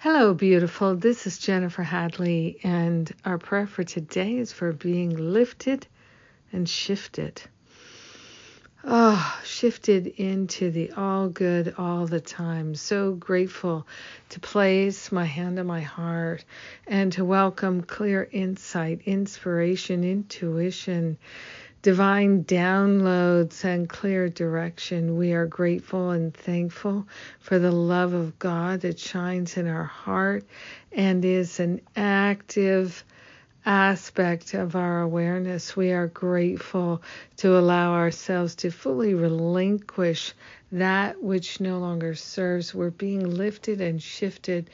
Hello, beautiful. This is Jennifer Hadley, and our prayer for today is for being lifted and shifted. Oh, shifted into the all good all the time. So grateful to place my hand on my heart and to welcome clear insight, inspiration, intuition divine downloads and clear direction. We are grateful and thankful for the love of God that shines in our heart and is an active aspect of our awareness. We are grateful to allow ourselves to fully relinquish that which no longer serves. We're being lifted and shifted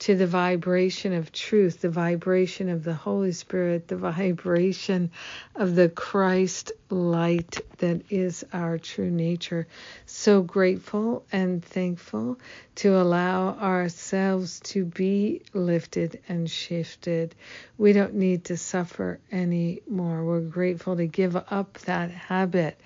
to the vibration of truth, the vibration of the Holy Spirit, the vibration of the Christ light that is our true nature. So grateful and thankful to allow ourselves to be lifted and shifted. We don't need to suffer anymore. We're grateful to give up that habit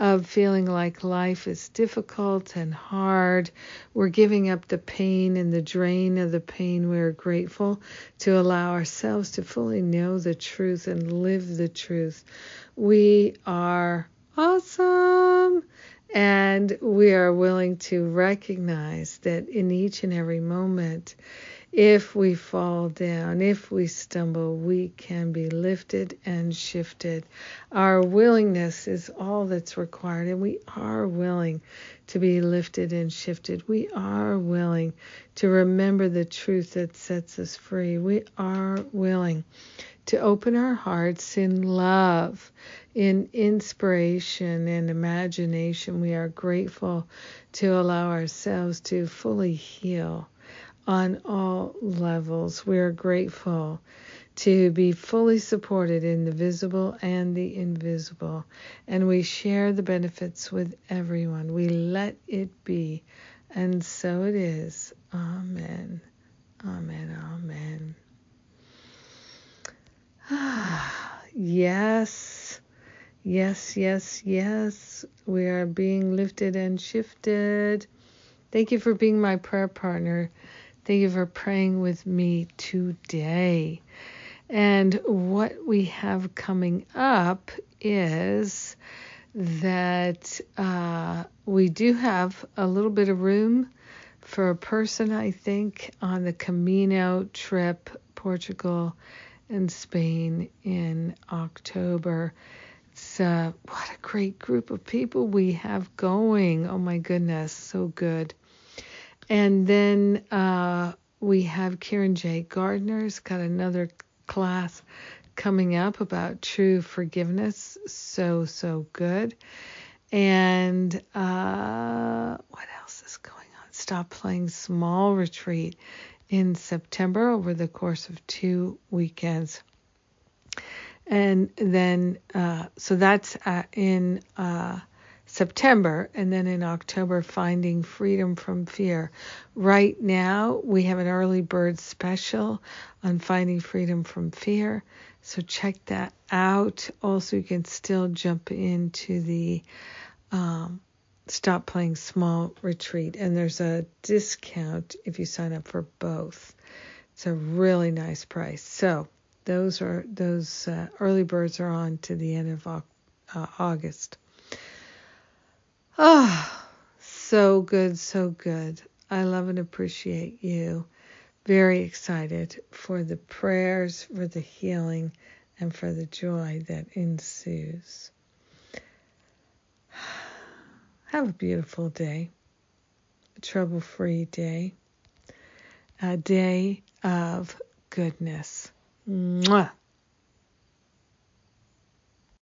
of feeling like life is difficult and hard. We're giving up the pain and the drain of the pain. We're grateful to allow ourselves to fully know the truth and live the truth. We are awesome. And we are willing to recognize that in each and every moment, if we fall down, if we stumble, we can be lifted and shifted. Our willingness is all that's required, and we are willing to be lifted and shifted. We are willing to remember the truth that sets us free. We are willing to open our hearts in love, in inspiration and imagination. We are grateful to allow ourselves to fully heal on all levels. We are grateful to be fully supported in the visible and the invisible, and we share the benefits with everyone. We let it be, and so it is. Amen. Amen. Amen. Ah, yes. Yes, yes, yes. We are being lifted and shifted. Thank you for being my prayer partner. Thank you for praying with me today. And what we have coming up is that uh, we do have a little bit of room for a person, I think, on the Camino trip, Portugal and Spain in October. It's uh, what a great group of people we have going. Oh my goodness, so good. And then uh, we have Karen J. Gardner's got another class coming up about true forgiveness. So, so good. And uh, what else is going on? Stop Playing Small Retreat in September over the course of two weekends. And then, uh, so that's uh, in uh, September, and then in October, Finding Freedom from Fear. Right now, we have an early bird special on Finding Freedom from Fear, so check that out. Also, you can still jump into the um, Stop Playing Small retreat, and there's a discount if you sign up for both. It's a really nice price. So those are those uh, early birds are on to the end of uh, August. Oh, so good, so good. I love and appreciate you. Very excited for the prayers, for the healing, and for the joy that ensues. Have a beautiful day, a trouble free day, a day of goodness. Mwah.